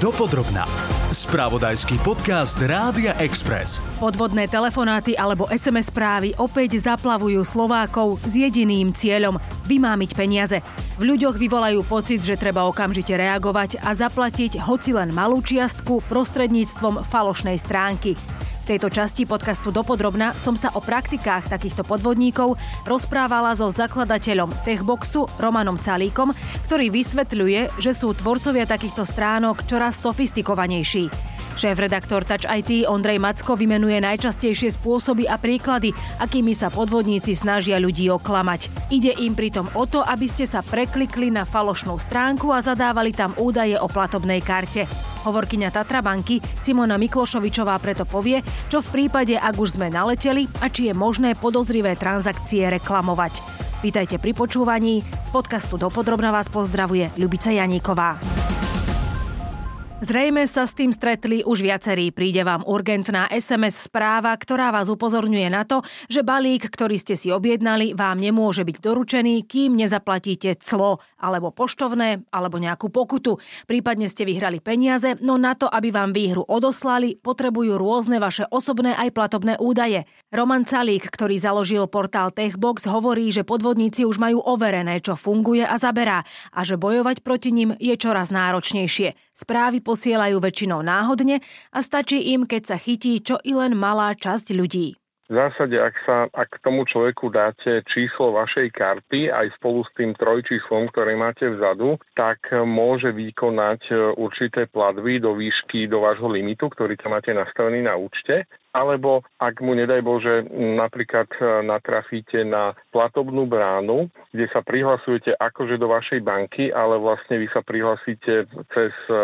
Dopodrobná. Spravodajský podcast Rádia Express. Podvodné telefonáty alebo SMS správy opäť zaplavujú Slovákov s jediným cieľom vymámiť peniaze. V ľuďoch vyvolajú pocit, že treba okamžite reagovať a zaplatiť hoci len malú čiastku prostredníctvom falošnej stránky. V tejto časti podcastu Dopodrobna som sa o praktikách takýchto podvodníkov rozprávala so zakladateľom Techboxu Romanom Calíkom, ktorý vysvetľuje, že sú tvorcovia takýchto stránok čoraz sofistikovanejší. Šéf-redaktor Touch IT Ondrej Macko vymenuje najčastejšie spôsoby a príklady, akými sa podvodníci snažia ľudí oklamať. Ide im pritom o to, aby ste sa preklikli na falošnú stránku a zadávali tam údaje o platobnej karte. Hovorkyňa Tatrabanky Simona Miklošovičová preto povie, čo v prípade, ak už sme naleteli a či je možné podozrivé transakcie reklamovať. Vítajte pri počúvaní. Z podcastu Dopodrobna vás pozdravuje Ľubica Janíková. Zrejme sa s tým stretli už viacerí. Príde vám urgentná SMS správa, ktorá vás upozorňuje na to, že balík, ktorý ste si objednali, vám nemôže byť doručený, kým nezaplatíte clo, alebo poštovné, alebo nejakú pokutu. Prípadne ste vyhrali peniaze, no na to, aby vám výhru odoslali, potrebujú rôzne vaše osobné aj platobné údaje. Roman Calík, ktorý založil portál Techbox, hovorí, že podvodníci už majú overené, čo funguje a zaberá a že bojovať proti nim je čoraz náročnejšie. Správy posielajú väčšinou náhodne a stačí im, keď sa chytí čo i len malá časť ľudí. V zásade, ak, sa, ak tomu človeku dáte číslo vašej karty aj spolu s tým trojčíslom, ktoré máte vzadu, tak môže vykonať e, určité platby do výšky, do vášho limitu, ktorý tam máte nastavený na účte alebo ak mu nedaj Bože napríklad e, natrafíte na platobnú bránu, kde sa prihlasujete akože do vašej banky, ale vlastne vy sa prihlasíte cez, e,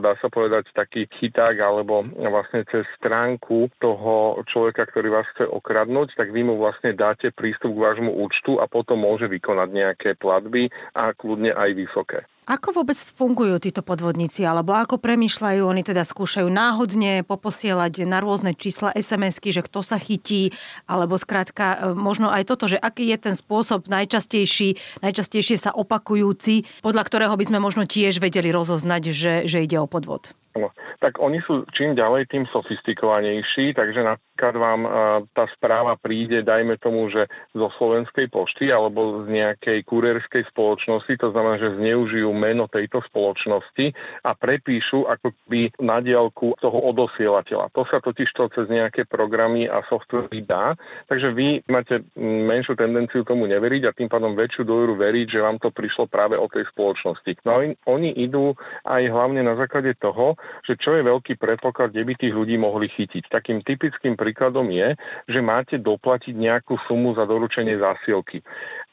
dá sa povedať, taký chyták alebo vlastne cez stránku toho človeka, ktorý vás chce okradnúť, tak vy mu vlastne dáte prístup k vášmu účtu a potom môže vykonať nejaké platby a kľudne aj vysoké. Ako vôbec fungujú títo podvodníci, alebo ako premýšľajú? Oni teda skúšajú náhodne poposielať na rôzne čísla SMS-ky, že kto sa chytí, alebo skrátka e, možno aj toto, že aký je ten spôsob najčastejší, najčastejšie sa opakujúci, podľa ktorého by sme možno tiež vedeli rozoznať, že, že ide o podvod. No, tak oni sú čím ďalej tým sofistikovanejší, takže napríklad vám tá správa príde, dajme tomu, že zo slovenskej pošty alebo z nejakej kurierskej spoločnosti, to znamená, že zneužijú meno tejto spoločnosti a prepíšu ako by na diálku toho odosielateľa. To sa totiž to cez nejaké programy a software dá, takže vy máte menšiu tendenciu tomu neveriť a tým pádom väčšiu dôveru veriť, že vám to prišlo práve od tej spoločnosti. No a oni idú aj hlavne na základe toho, že čo je veľký predpoklad, kde by tých ľudí mohli chytiť. Takým typickým príkladom je, že máte doplatiť nejakú sumu za doručenie zásielky.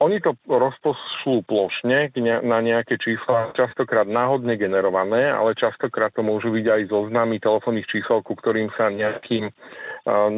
Oni to rozpošlú plošne na nejaké čísla, častokrát náhodne generované, ale častokrát to môžu byť aj zoznamy telefónnych čísel, ku ktorým sa nejakým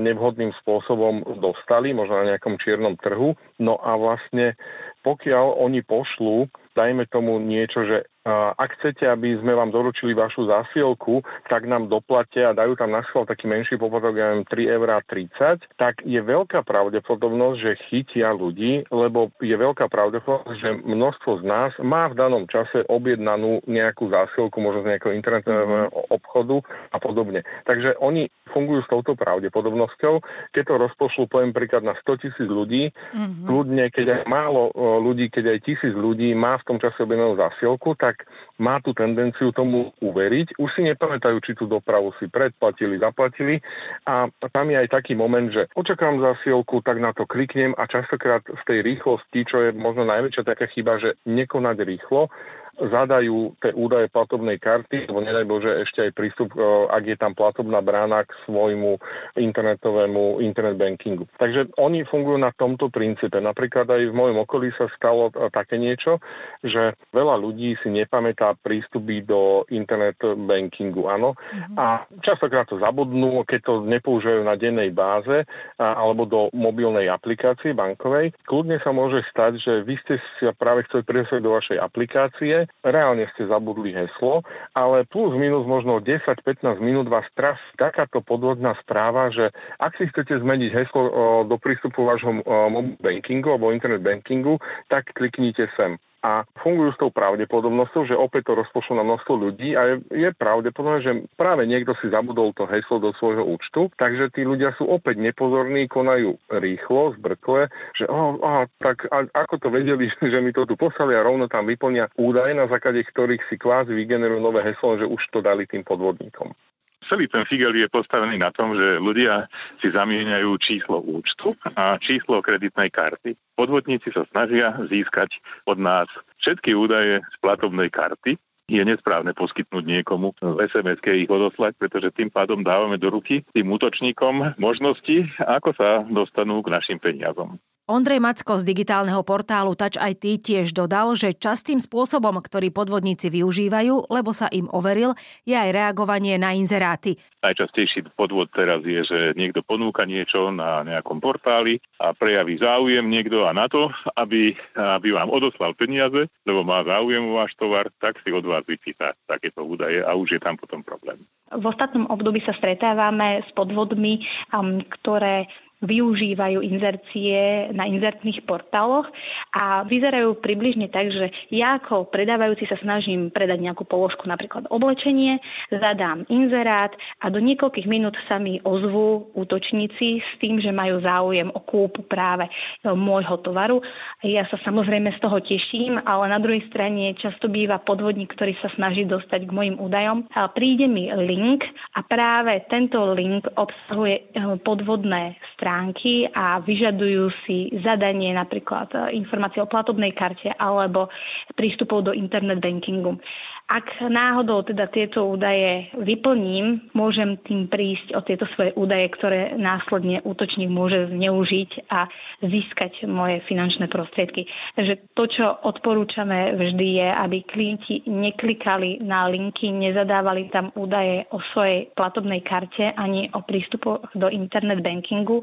nevhodným spôsobom dostali, možno na nejakom čiernom trhu. No a vlastne pokiaľ oni pošlú, dajme tomu niečo, že ak chcete, aby sme vám doručili vašu zásielku, tak nám doplate a dajú tam na schvál taký menší poplatok, ja neviem, 3 eur 30, tak je veľká pravdepodobnosť, že chytia ľudí, lebo je veľká pravdepodobnosť, že množstvo z nás má v danom čase objednanú nejakú zásielku, možno z nejakého internetového mhm. obchodu a podobne. Takže oni fungujú s touto pravdepodobnosťou. Keď to rozpošlú, poviem príklad, na 100 tisíc ľudí, mm-hmm. ľudne, keď aj málo ľudí, keď aj tisíc ľudí má v tom čase objednanú zásielku, tak má tú tendenciu tomu uveriť. Už si nepamätajú, či tú dopravu si predplatili, zaplatili a tam je aj taký moment, že očakám zasielku, tak na to kliknem a častokrát z tej rýchlosti, čo je možno najväčšia taká chyba, že nekonať rýchlo, zadajú tie údaje platobnej karty, alebo nedaj Bože ešte aj prístup, e, ak je tam platobná brána k svojmu internetovému internet bankingu. Takže oni fungujú na tomto princípe. Napríklad aj v mojom okolí sa stalo e, také niečo, že veľa ľudí si nepamätá prístupy do internet bankingu, áno. Mm-hmm. A častokrát to zabudnú, keď to nepoužívajú na dennej báze alebo do mobilnej aplikácie bankovej. Kľudne sa môže stať, že vy ste si práve chceli prihlásiť do vašej aplikácie reálne ste zabudli heslo, ale plus minus možno 10-15 minút vás traf takáto podvodná správa, že ak si chcete zmeniť heslo do prístupu vášho mobile bankingu alebo internet bankingu, tak kliknite sem. A fungujú s tou pravdepodobnosťou, že opäť to rozpošlo na množstvo ľudí a je, je pravdepodobné, že práve niekto si zabudol to heslo do svojho účtu, takže tí ľudia sú opäť nepozorní, konajú rýchlo, zbrkle, že oh, oh, tak a, ako to vedeli, že mi to tu poslali a rovno tam vyplnia údaje, na základe ktorých si kvázi vygenerujú nové heslo, že už to dali tým podvodníkom. Celý ten figel je postavený na tom, že ľudia si zamieňajú číslo účtu a číslo kreditnej karty. Podvodníci sa snažia získať od nás všetky údaje z platobnej karty, je nesprávne poskytnúť niekomu sms ich odoslať, pretože tým pádom dávame do ruky tým útočníkom možnosti, ako sa dostanú k našim peniazom. Ondrej Macko z digitálneho portálu Touch IT tiež dodal, že častým spôsobom, ktorý podvodníci využívajú, lebo sa im overil, je aj reagovanie na inzeráty. Najčastejší podvod teraz je, že niekto ponúka niečo na nejakom portáli a prejaví záujem niekto a na to, aby, aby vám odoslal peniaze, lebo má záujem o váš tovar, tak si od vás vypýta takéto údaje a už je tam potom problém. V ostatnom období sa stretávame s podvodmi, ktoré využívajú inzercie na inzertných portáloch a vyzerajú približne tak, že ja ako predávajúci sa snažím predať nejakú položku, napríklad oblečenie, zadám inzerát a do niekoľkých minút sa mi ozvú útočníci s tým, že majú záujem o kúpu práve e, môjho tovaru. Ja sa samozrejme z toho teším, ale na druhej strane často býva podvodník, ktorý sa snaží dostať k mojim údajom. Príde mi link a práve tento link obsahuje e, podvodné stránky stránky a vyžadujú si zadanie napríklad e, informácie o platobnej karte alebo prístupov do internet bankingu. Ak náhodou teda tieto údaje vyplním, môžem tým prísť o tieto svoje údaje, ktoré následne útočník môže zneužiť a získať moje finančné prostriedky. Takže to, čo odporúčame vždy je, aby klienti neklikali na linky, nezadávali tam údaje o svojej platobnej karte ani o prístupu do internet bankingu.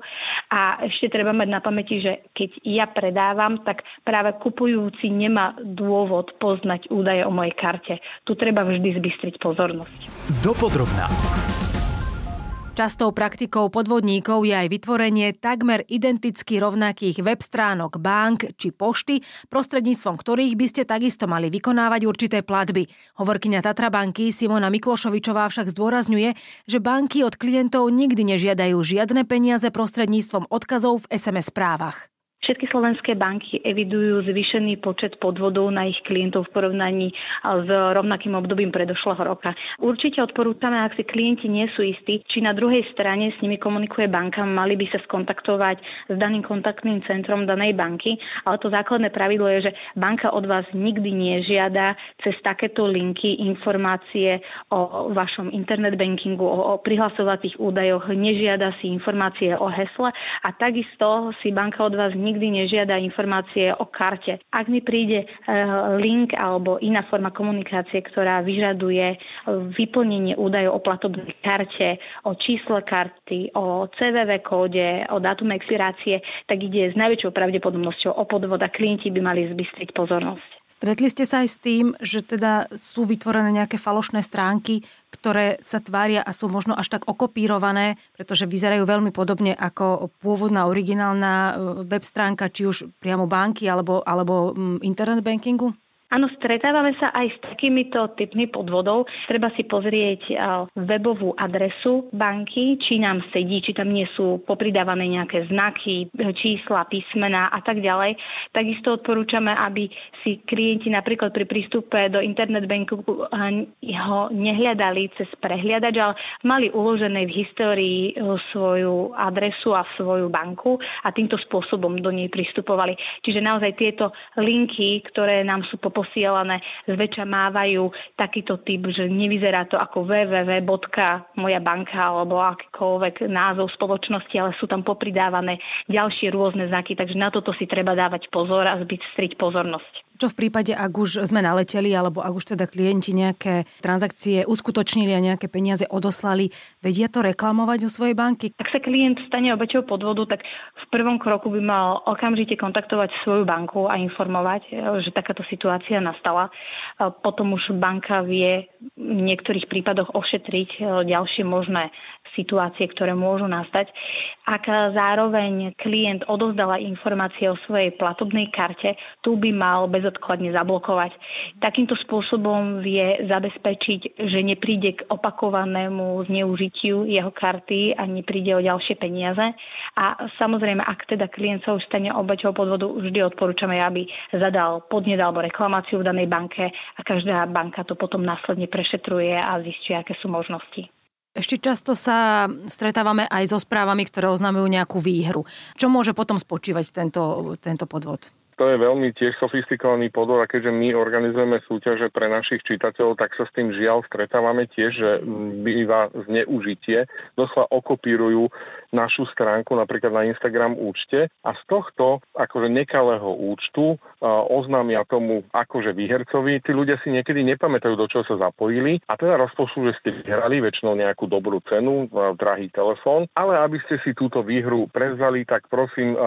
A ešte treba mať na pamäti, že keď ja predávam, tak práve kupujúci nemá dôvod poznať údaje o mojej karte tu treba vždy zbystriť pozornosť. Dopodrobná. Častou praktikou podvodníkov je aj vytvorenie takmer identicky rovnakých web stránok bank či pošty, prostredníctvom ktorých by ste takisto mali vykonávať určité platby. Hovorkyňa Tatra banky Simona Miklošovičová však zdôrazňuje, že banky od klientov nikdy nežiadajú žiadne peniaze prostredníctvom odkazov v SMS správach. Všetky slovenské banky evidujú zvýšený počet podvodov na ich klientov v porovnaní s rovnakým obdobím predošlého roka. Určite odporúčame, ak si klienti nie sú istí, či na druhej strane s nimi komunikuje banka, mali by sa skontaktovať s daným kontaktným centrom danej banky, ale to základné pravidlo je, že banka od vás nikdy nežiada cez takéto linky informácie o vašom internet bankingu, o, o prihlasovacích údajoch, nežiada si informácie o hesle a takisto si banka od vás nikdy nikdy nežiada informácie o karte. Ak mi príde eh, link alebo iná forma komunikácie, ktorá vyžaduje eh, vyplnenie údajov o platobnej karte, o čísle karty, o CVV kóde, o dátum expirácie, tak ide s najväčšou pravdepodobnosťou o podvod a klienti by mali zbystriť pozornosť. Stretli ste sa aj s tým, že teda sú vytvorené nejaké falošné stránky, ktoré sa tvária a sú možno až tak okopírované, pretože vyzerajú veľmi podobne ako pôvodná originálna e, web stránka, či už priamo banky alebo, alebo mm, internet bankingu? Áno, stretávame sa aj s takýmito typmi podvodov. Treba si pozrieť webovú adresu banky, či nám sedí, či tam nie sú popridávané nejaké znaky, čísla, písmená a tak ďalej. Takisto odporúčame, aby si klienti napríklad pri prístupe do internet banku ho nehľadali cez prehliadač, ale mali uložené v histórii e, svoju adresu a svoju banku a týmto spôsobom do nej pristupovali. Čiže naozaj tieto linky, ktoré nám sú po posielané, zväčša mávajú takýto typ, že nevyzerá to ako www. moja banka alebo akýkoľvek názov spoločnosti, ale sú tam popridávané ďalšie rôzne znaky, takže na toto si treba dávať pozor a zbyť pozornosť. Čo v prípade, ak už sme naleteli, alebo ak už teda klienti nejaké transakcie uskutočnili a nejaké peniaze odoslali, vedia to reklamovať u svojej banky? Ak sa klient stane obeťou podvodu, tak v prvom kroku by mal okamžite kontaktovať svoju banku a informovať, že takáto situácia nastala. Potom už banka vie v niektorých prípadoch ošetriť e, ďalšie možné situácie, ktoré môžu nastať. Ak zároveň klient odozdala informácie o svojej platobnej karte, tu by mal bezodkladne zablokovať. Takýmto spôsobom vie zabezpečiť, že nepríde k opakovanému zneužitiu jeho karty a nepríde o ďalšie peniaze. A samozrejme, ak teda klient sa už stane obeťou podvodu, vždy odporúčame, aby zadal podnet alebo reklamáciu v danej banke a každá banka to potom následne prešetruje a zistí, aké sú možnosti. Ešte často sa stretávame aj so správami, ktoré oznamujú nejakú výhru. Čo môže potom spočívať tento, tento podvod? To je veľmi tiež sofistikovaný podvod a keďže my organizujeme súťaže pre našich čitateľov, tak sa s tým žiaľ stretávame tiež, že býva zneužitie. Doslova okopírujú našu stránku napríklad na Instagram účte a z tohto akože nekalého účtu oznámia tomu akože výhercovi. Tí ľudia si niekedy nepamätajú, do čoho sa zapojili a teda rozpočú, že ste vyhrali väčšinou nejakú dobrú cenu, drahý telefón, ale aby ste si túto výhru prezali, tak prosím,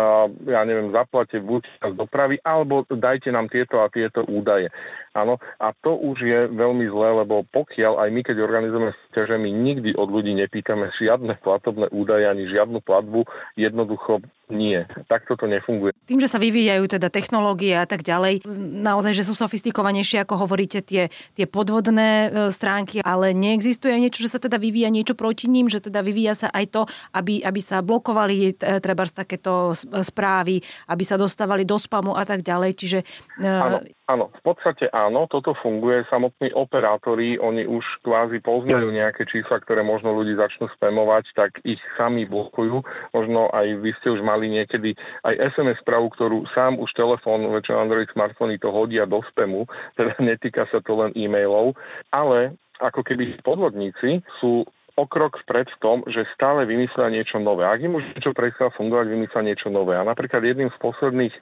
ja neviem, zaplate buď z dopravy, alebo dajte nám tieto a tieto údaje. Áno, a to už je veľmi zlé, lebo pokiaľ aj my, keď organizujeme súťaže, my nikdy od ľudí nepýtame žiadne platobné údaje ani žiadnu platbu, jednoducho nie, takto to nefunguje. Tým, že sa vyvíjajú teda technológie a tak ďalej, naozaj, že sú sofistikovanejšie, ako hovoríte, tie, tie podvodné e, stránky, ale neexistuje niečo, že sa teda vyvíja niečo proti ním, že teda vyvíja sa aj to, aby, aby sa blokovali e, treba takéto správy, aby sa dostávali do spamu a tak ďalej. Čiže... E, áno, áno, v podstate áno, toto funguje. Samotní operátori, oni už kvázi poznajú nejaké čísla, ktoré možno ľudí začnú spamovať, tak ich sami blokujú. Možno aj vy ste už mali mali niekedy aj SMS správu, ktorú sám už telefón, väčšinou Android smartfóny to hodia do spamu, teda netýka sa to len e-mailov, ale ako keby podvodníci sú o krok vpred v tom, že stále vymyslia niečo nové. Ak im už niečo prestáva fungovať, vymyslia niečo nové. A napríklad jedným z posledných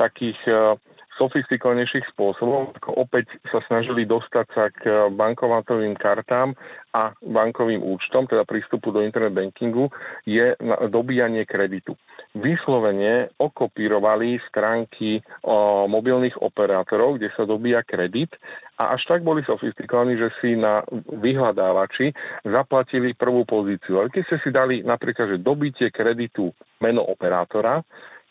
takých uh, sofistikovanejších spôsobov, ako opäť sa snažili dostať sa k bankomatovým kartám a bankovým účtom, teda prístupu do internet bankingu, je dobíjanie kreditu. Vyslovene okopírovali stránky o, mobilných operátorov, kde sa dobíja kredit a až tak boli sofistikovaní, že si na vyhľadávači zaplatili prvú pozíciu. Ale keď ste si dali napríklad, že dobitie kreditu meno operátora,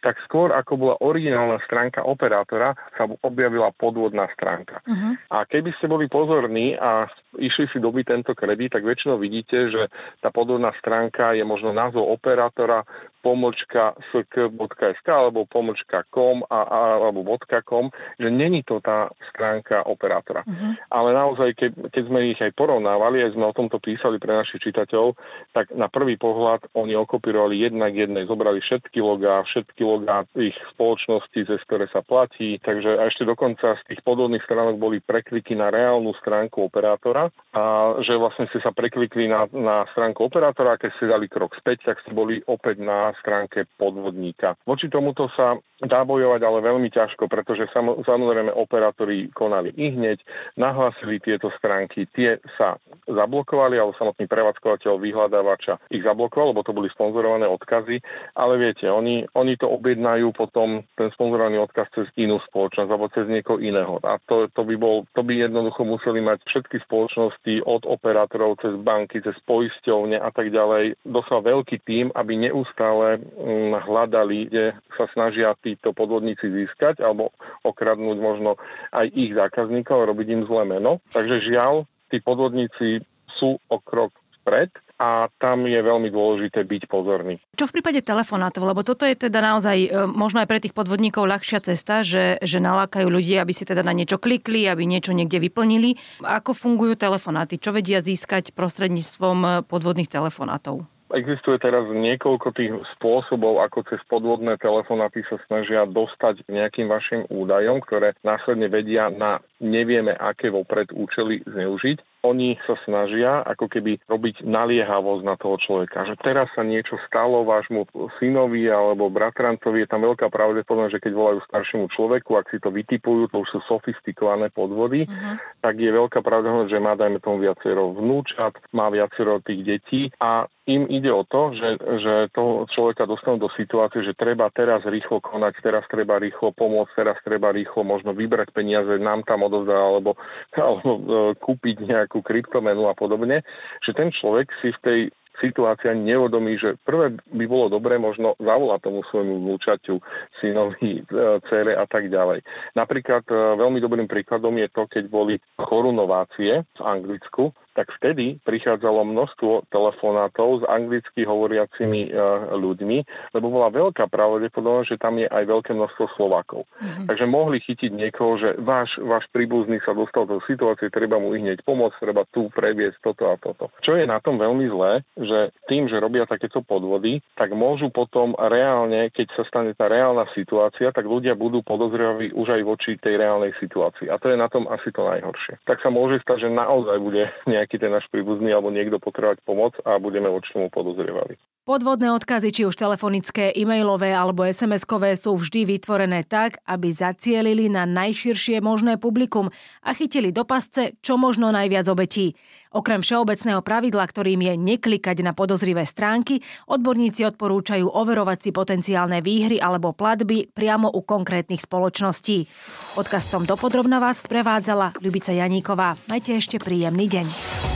tak skôr ako bola originálna stránka operátora, sa objavila podvodná stránka. Uh-huh. A keby ste boli pozorní a išli si dobiť tento kredit, tak väčšinou vidíte, že tá podvodná stránka je možno názov operátora, pomlčka sk.sk alebo pomlčka com a, a, alebo .com, že není to tá stránka operátora. Uh-huh. Ale naozaj, keď, keď sme ich aj porovnávali, aj sme o tomto písali pre našich čitateľov, tak na prvý pohľad oni okopírovali jednak jednej, zobrali všetky logá, všetky logá ich spoločnosti, cez ktoré sa platí, takže a ešte dokonca z tých podvodných stránok boli prekliky na reálnu stránku operátora a že vlastne ste sa preklikli na, na stránku operátora a keď ste dali krok späť, tak ste boli opäť na stránke podvodníka. Voči tomuto sa dá bojovať ale veľmi ťažko, pretože samozrejme operátori konali i hneď, nahlásili tieto stránky, tie sa zablokovali, ale samotný prevádzkovateľ vyhľadávača ich zablokoval, lebo to boli sponzorované odkazy, ale viete, oni, oni to objednajú potom ten sponzorovaný odkaz cez inú spoločnosť alebo cez niekoho iného. A to, to, by bol, to by jednoducho museli mať všetky spoločnosti od operátorov cez banky, cez poisťovne a tak ďalej, dosť veľký tým, aby neustále mm, hľadali, kde sa snažia títo podvodníci získať alebo okradnúť možno aj ich zákazníkov, robiť im zlé meno. Takže žiaľ, tí podvodníci sú o krok vpred a tam je veľmi dôležité byť pozorný. Čo v prípade telefonátov? Lebo toto je teda naozaj e, možno aj pre tých podvodníkov ľahšia cesta, že, že nalákajú ľudí, aby si teda na niečo klikli, aby niečo niekde vyplnili. Ako fungujú telefonáty? Čo vedia získať prostredníctvom e, podvodných telefonátov? Existuje teraz niekoľko tých spôsobov, ako cez podvodné telefonáty sa snažia dostať nejakým vašim údajom, ktoré následne vedia na nevieme aké vopred účely zneužiť oni sa snažia ako keby robiť naliehavosť na toho človeka. Že teraz sa niečo stalo vášmu synovi alebo bratrancovi, je tam veľká pravdepodobnosť, že keď volajú staršiemu človeku, ak si to vytipujú, to už sú sofistikované podvody, uh-huh. tak je veľká pravdepodobnosť, že má dajme tomu viacero vnúčat, má viacero tých detí a im ide o to, že, že toho človeka dostanú do situácie, že treba teraz rýchlo konať, teraz treba rýchlo pomôcť, teraz treba rýchlo možno vybrať peniaze, nám tam odovzdať alebo, alebo e, kúpiť nejakú kryptomenu a podobne, že ten človek si v tej situácia neuvedomí, že prvé by bolo dobré možno zavolať tomu svojmu vnúčaťu, synovi, e, cére a tak ďalej. Napríklad veľmi dobrým príkladom je to, keď boli korunovácie v Anglicku, tak vtedy prichádzalo množstvo telefonátov s anglicky hovoriacimi uh, ľuďmi, lebo bola veľká pravdepodobnosť, že tam je aj veľké množstvo Slovákov. Mm-hmm. Takže mohli chytiť niekoho, že váš, váš príbuzný sa dostal do situácie, treba mu hneď pomôcť, treba tu previesť toto a toto. Čo je na tom veľmi zlé, že tým, že robia takéto podvody, tak môžu potom reálne, keď sa stane tá reálna situácia, tak ľudia budú podozrievaví už aj voči tej reálnej situácii. A to je na tom asi to najhoršie. Tak sa môže stať, že naozaj bude nejak nejaký ten náš príbuzný alebo niekto potrebovať pomoc a budeme voči tomu podozrievali. Podvodné odkazy, či už telefonické, e-mailové alebo SMS-kové sú vždy vytvorené tak, aby zacielili na najširšie možné publikum a chytili do pasce čo možno najviac obetí. Okrem všeobecného pravidla, ktorým je neklikať na podozrivé stránky, odborníci odporúčajú overovať si potenciálne výhry alebo platby priamo u konkrétnych spoločností. Podcastom dopodrobna vás sprevádzala Ľubica Janíková. Majte ešte príjemný deň.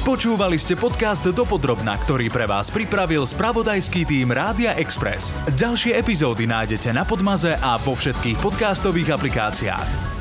Počúvali ste podcast Dopodrobna, ktorý pre vás pripravil spravodajský tým Rádia Express. Ďalšie epizódy nájdete na Podmaze a vo všetkých podcastových aplikáciách.